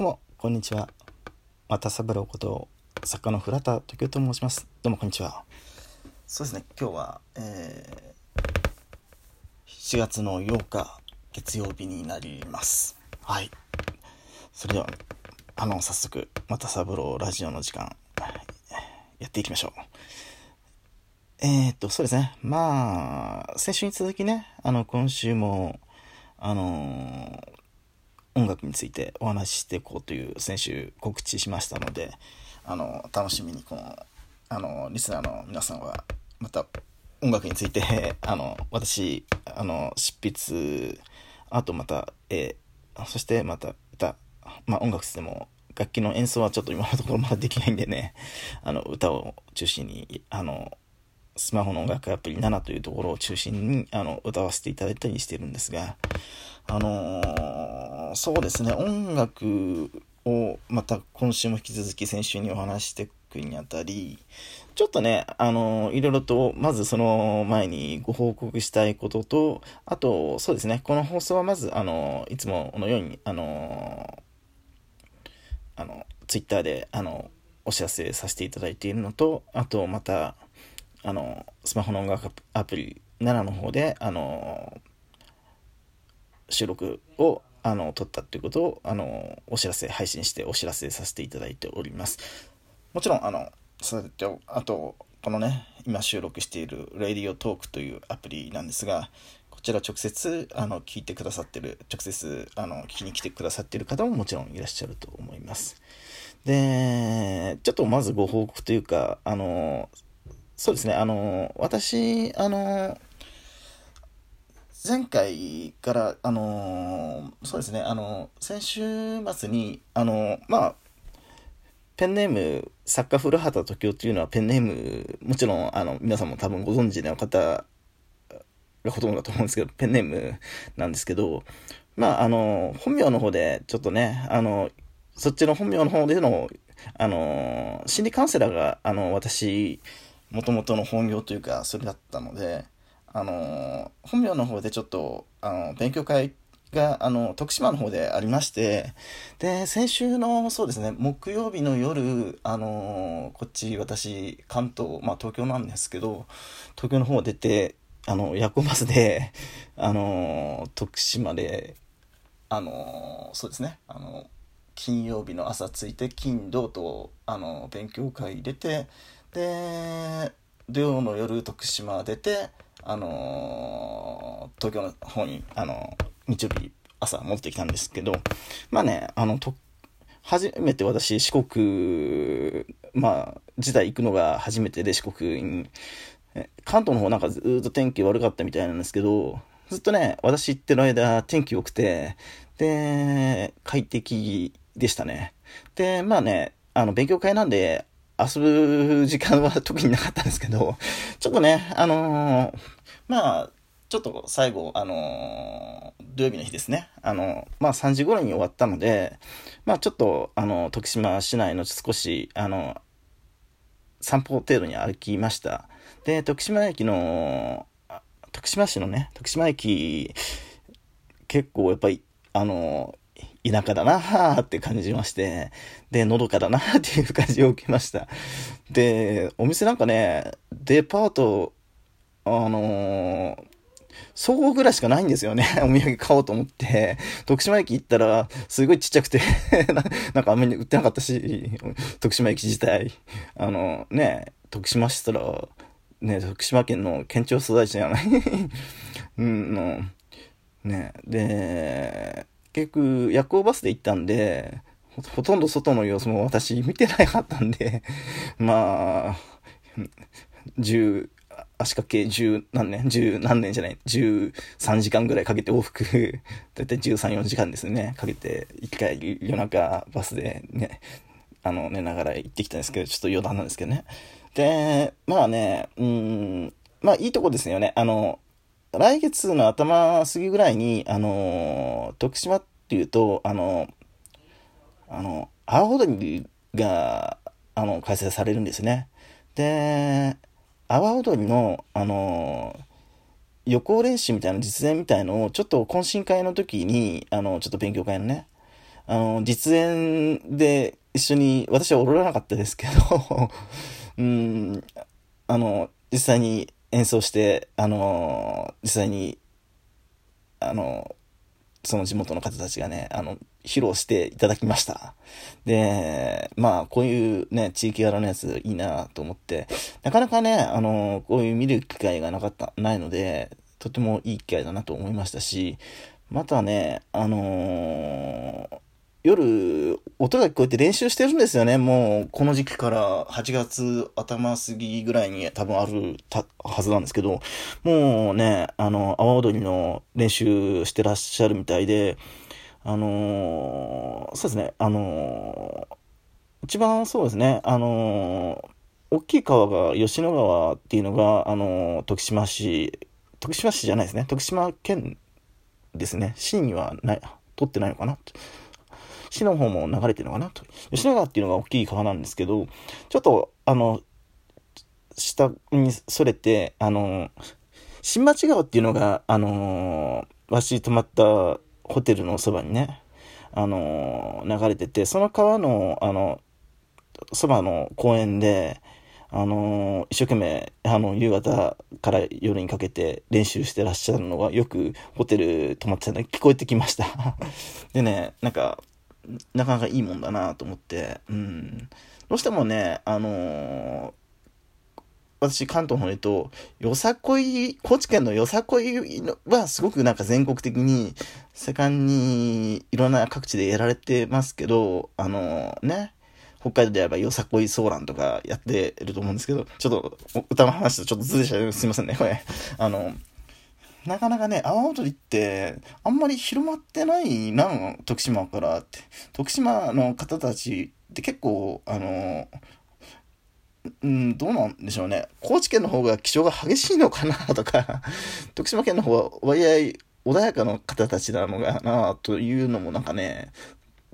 どうも、こんにちは。また三郎こと、作家の倉田時生と申します。どうも、こんにちは。そうですね、今日は、えー、7月の8日、月曜日になります。はい。それでは、あの、早速、また三郎ラジオの時間、やっていきましょう。えー、っと、そうですね。まあ、先週に続きね、あの、今週も、あのー音楽についてお話ししていこうという先週告知しましたのであの楽しみにこのあのリスナーの皆さんはまた音楽について あの私あの執筆あとまた、えーそしてまた歌、まあ、音楽でも楽器の演奏はちょっと今のところまだできないんでねあの歌を中心にあのスマホの音楽アプリ7というところを中心にあの歌わせていただいたりしてるんですが、あのーそうですね、音楽をまた今週も引き続き先週にお話していくにあたり、ちょっとね、あのーいろいろと、まずその前にご報告したいことと、あと、そうですね、この放送はまず、あのーいつものように、あのーあの、ツイッターで、あの、お知らせさせていただいているのと、あと、また、あの、スマホの音楽アプリ7の方で、あの、収録を、あの、撮ったということを、あの、お知らせ、配信してお知らせさせていただいております。もちろん、あの、それと、あと、このね、今収録している Radio Talk というアプリなんですが、こちら直接、あの、聞いてくださってる、直接、あの、聞きに来てくださってる方ももちろんいらっしゃると思います。で、ちょっとまずご報告というか、あの、そうですね、あの、私、あの、前回から、あの、そうですね、あの、先週末に、あの、まあ、ペンネーム、作家古畑時生っていうのはペンネーム、もちろん、あの、皆さんも多分ご存知の方がほとんどだと思うんですけど、ペンネームなんですけど、まあ、あの、本名の方で、ちょっとね、あの、そっちの本名の方での、あの、心理カウンセラーが、あの、私、もともとの本業というか、それだったので、あの、本名の方でちょっと、あの、勉強会が、あの、徳島の方でありまして、で、先週の、そうですね、木曜日の夜、あの、こっち、私、関東、まあ、東京なんですけど、東京の方出て、あの、夜行バスで、あの、徳島で、あの、そうですね、あの、金曜日の朝着いて、金、土と、あの、勉強会入れて、で、土曜の夜、徳島出て、あの、東京の方に、あの、日曜日朝戻ってきたんですけど、まあね、あの、と、初めて私、四国、まあ、自体行くのが初めてで、四国に、関東の方なんかずっと天気悪かったみたいなんですけど、ずっとね、私行ってる間天気良くて、で、快適でしたね。で、まあね、あの、勉強会なんで、遊ぶ時間は特になかったんですけど、ちょっとね、あのーまあ、ちょっと最後、あのー土曜日の日ですね。あのまあ3時頃に終わったので、まあちょっと、あの、徳島市内の少し、あの、散歩程度に歩きました。で、徳島駅の、徳島市のね、徳島駅、結構やっぱり、あの、田舎だなーって感じまして、で、のどかだなーっていう感じを受けました。で、お店なんかね、デパート、あのー総合ぐらいしかないんですよね。お土産買おうと思って。徳島駅行ったら、すごいちっちゃくて な、んかあんまり売ってなかったし、徳島駅自体。あの、ね、徳島市たら、ね、徳島県の県庁所在地じゃない？うん、の、ね、で、結局、夜行バスで行ったんで、ほほとんど外の様子も私見てなかったんで、まあ、10、足掛け十何年十何年じゃない13時間ぐらいかけて往復 だいたい13、4時間ですねかけて一回夜中バスでねあの寝ながら行ってきたんですけどちょっと余談なんですけどね。でまあねうんまあいいとこですよね。あの来月の頭過ぎぐらいにあの徳島っていうとあのあの阿波踊りがあの開催されるんですね。で阿波踊りの、あの予行練習みたいな実演みたいのを、ちょっと懇親会の時に、あの、ちょっと勉強会のね、あの、実演で一緒に、私は踊らなかったですけど うん、あの、実際に演奏して、あの、実際に、あの、その地元の方たちがね、あの、披露していただきました。で、まあ、こういうね、地域柄のやついいなと思って、なかなかね、あの、こういう見る機会がなかった、ないので、とてもいい機会だなと思いましたし、またね、あのー、夜、音が聞こえて練習してるんですよね。もう、この時期から8月頭過ぎぐらいに多分あるはずなんですけど、もうね、あの、阿波踊りの練習してらっしゃるみたいで、あのー、そうですね、あのー、一番そうですね、あのー、大きい川が吉野川っていうのが、あの徳島市、徳島市じゃないですね、徳島県ですね、市にはない、取ってないのかな。市の方も流れてるのかなと。吉野川っていうのが大きい川なんですけど、ちょっと、あの、下にそれて、あの、新町川っていうのが、あの、わし泊まったホテルのそばにね、あの流れてて、その川の、あの、そばの公園で、あの一生懸命、あの、夕方から夜にかけて練習してらっしゃるのがよくホテル泊まってたので聞こえてきました でね、なんか、なかなかいいもんだなと思って、うん。どうしてもね、あの私、関東の方にと、よさこい、高知県のよさこいはすごくなんか全国的に盛んにいろんな各地でやられてますけど、あのね、北海道であればよさこいソーランとかやってると思うんですけど、ちょっと歌の話とちょっとずれちゃうすいませんね、これ。あの、なかなかね、阿波踊りって、あんまり広まってないな、徳島からって。徳島の方たちって結構、あの、うん、どうなんでしょうね。高知県の方が気象が激しいのかなとか、徳島県の方は割合穏やかな方たちなのかなというのもなんかね、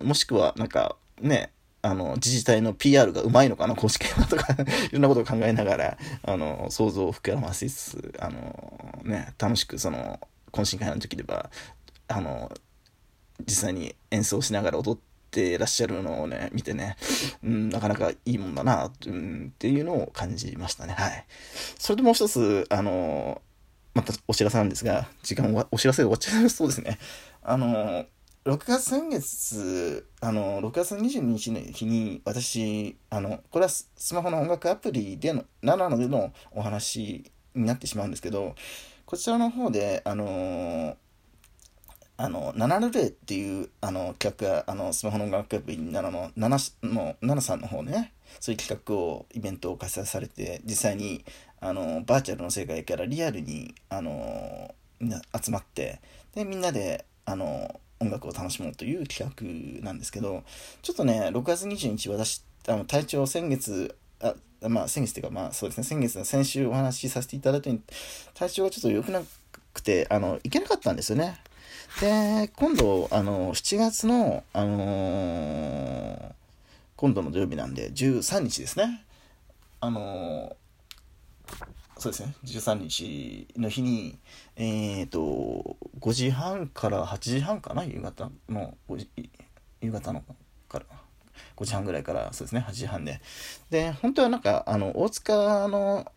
もしくはなんかね、あの、自治体の PR がうまいのかな、高知県はとか いろんなことを考えながら、あの、想像を膨らませつつ、あの、ね、楽しくその、懇親会の時では、あの、実際に演奏しながら踊って、てらっしゃるのをね、見てね、うん、なかなかいいもんだな、うん、っていうのを感じましたね。はい。それともう一つ、あの、またお知らせなんですが、時間は、お知らせが終わっちゃいそうですね。あの、6月先月、あの、6月22日の日に、私、あの、これはスマホの音楽アプリでの、7のでのお話になってしまうんですけど、こちらの方で、あのあの、ナルレイっていう、あの、企画が、あの、スマホの音楽アプリ7の、7の、7さんの方ね、そういう企画を、イベントを開催されて、実際に、あの、バーチャルの世界からリアルに、あの、みんな集まって、で、みんなで、あの、音楽を楽しもうという企画なんですけど、ちょっとね、6月22日、私、あの体調先月、あまあ先月っていうか、まあそうですね、先月の先週お話しさせていただいたように、体調がちょっと良くなくて、あの、いけなかったんですよね。で、今度、あの、7月の、あのー、今度の土曜日なんで、13日ですね。あのそうですね、13日の日に、えっ、ー、と、5時半から8時半かな、夕方の、夕方のから、5時半ぐらいから、そうですね、8時半で。で、本当はなんか、あの、大塚の、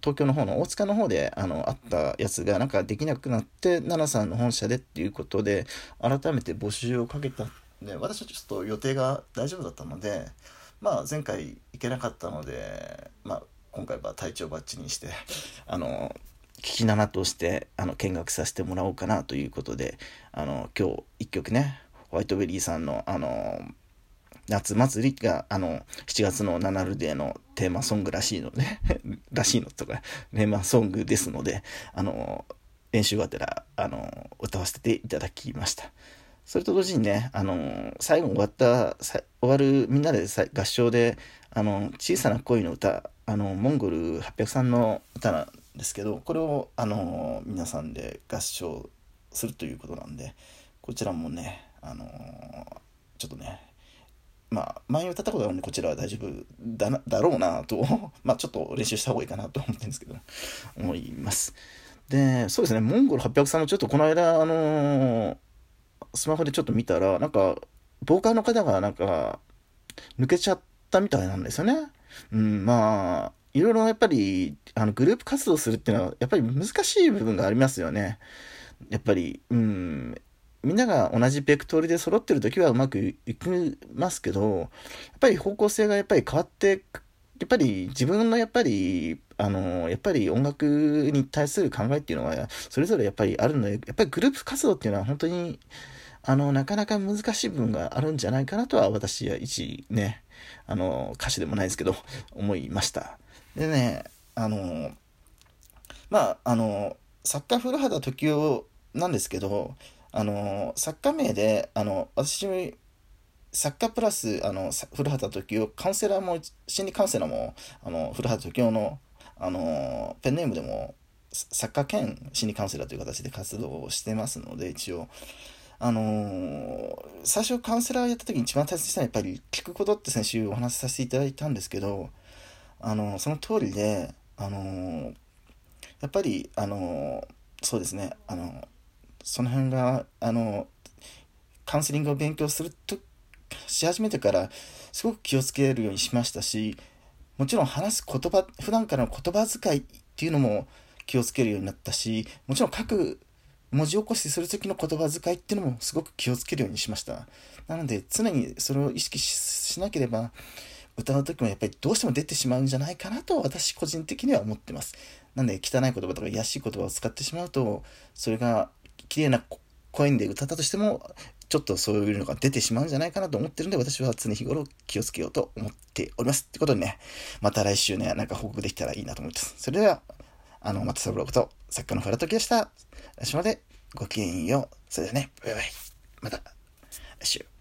東京の方の大塚の方で、あの、あったやつが、なんかできなくなって、奈良さんの本社でっていうことで、改めて募集をかけたんで、私はちょっと予定が大丈夫だったので、まあ、前回行けなかったので、まあ、今回は体調バッチにして、あの、聞き7としてあの見学させてもらおうかなということで、あの、今日一曲ね、ホワイトベリーさんの、あの、夏祭りが、あの、7月のナナルデーのテーマソングらしいので らしいのとか、テーマソングですので、あの、練習がてら、あの、歌わせていただきました。それと同時にね、あの、最後終わった、終わるみんなで合唱で、あの、小さな恋の歌、あの、モンゴル803の歌ですけど、これを、あの、皆さんで合唱するということなんで、こちらもね、あの、ちょっとね、まあ、前歌ったことあるんで、こちらは大丈夫だな、だろうなと、まあ、ちょっと練習した方がいいかなと思ってるんですけど、思います。で、そうですね、モンゴル803のちょっとこの間、あのスマホでちょっと見たら、なんか、ボーカルの方がなんか、抜けちゃったみたいなんですよね。うん、まあ、いろいろやっぱり、あの、グループ活動するっていうのは、やっぱり難しい部分がありますよね。やっぱり、うん、みんなが同じベクトルで揃ってる時はうまくいきますけど、やっぱり方向性がやっぱり変わってやっぱり自分のやっぱり、あの、やっぱり音楽に対する考えっていうのは、それぞれやっぱりあるので、やっぱりグループ活動っていうのは本当に、あの、なかなか難しい部分があるんじゃないかなとは、私は一ね、あの、歌手でもないですけど、思いました。でね、あの、まあ、あの、作家古畑時生なんですけど、あの、作家名で、あの、私作家プラスあの古畑時生カウンセラーも心理カウンセラーもあの古畑時生のあのペンネームでも作家兼心理カウンセラーという形で活動をしてますので一応。あのー、最初カウンセラーやった時に一番大切にしたのはやっぱり聞くことって先週お話しさせていただいたんですけど、あの、その通りで、あの、やっぱり、あのそうですね、あのその辺が、あのカウンセリングを勉強するとし始めてからすごく気をつけるようにしましたしもちろん話す言葉普段からの言葉遣いっていうのも気をつけるようになったしもちろん書く文字起こしする時の言葉遣いっていうのもすごく気をつけるようにしました。なので常にそれを意識しなければ歌う時もやっぱりどうしても出てしまうんじゃないかなと私個人的には思ってますなんで汚い言葉とか怪しい言葉を使ってしまうとそれが綺麗な声で歌ったとしてもちょっとそういうのが出てしまうんじゃないかなと思ってるんで、私は常日頃気をつけようと思っております。ってことでね、また来週ね、なんか報告できたらいいなと思います。それでは、あの、松田ブログと作家の原時でした。来週までごきげんよう。それではね、バイバイ。また来週。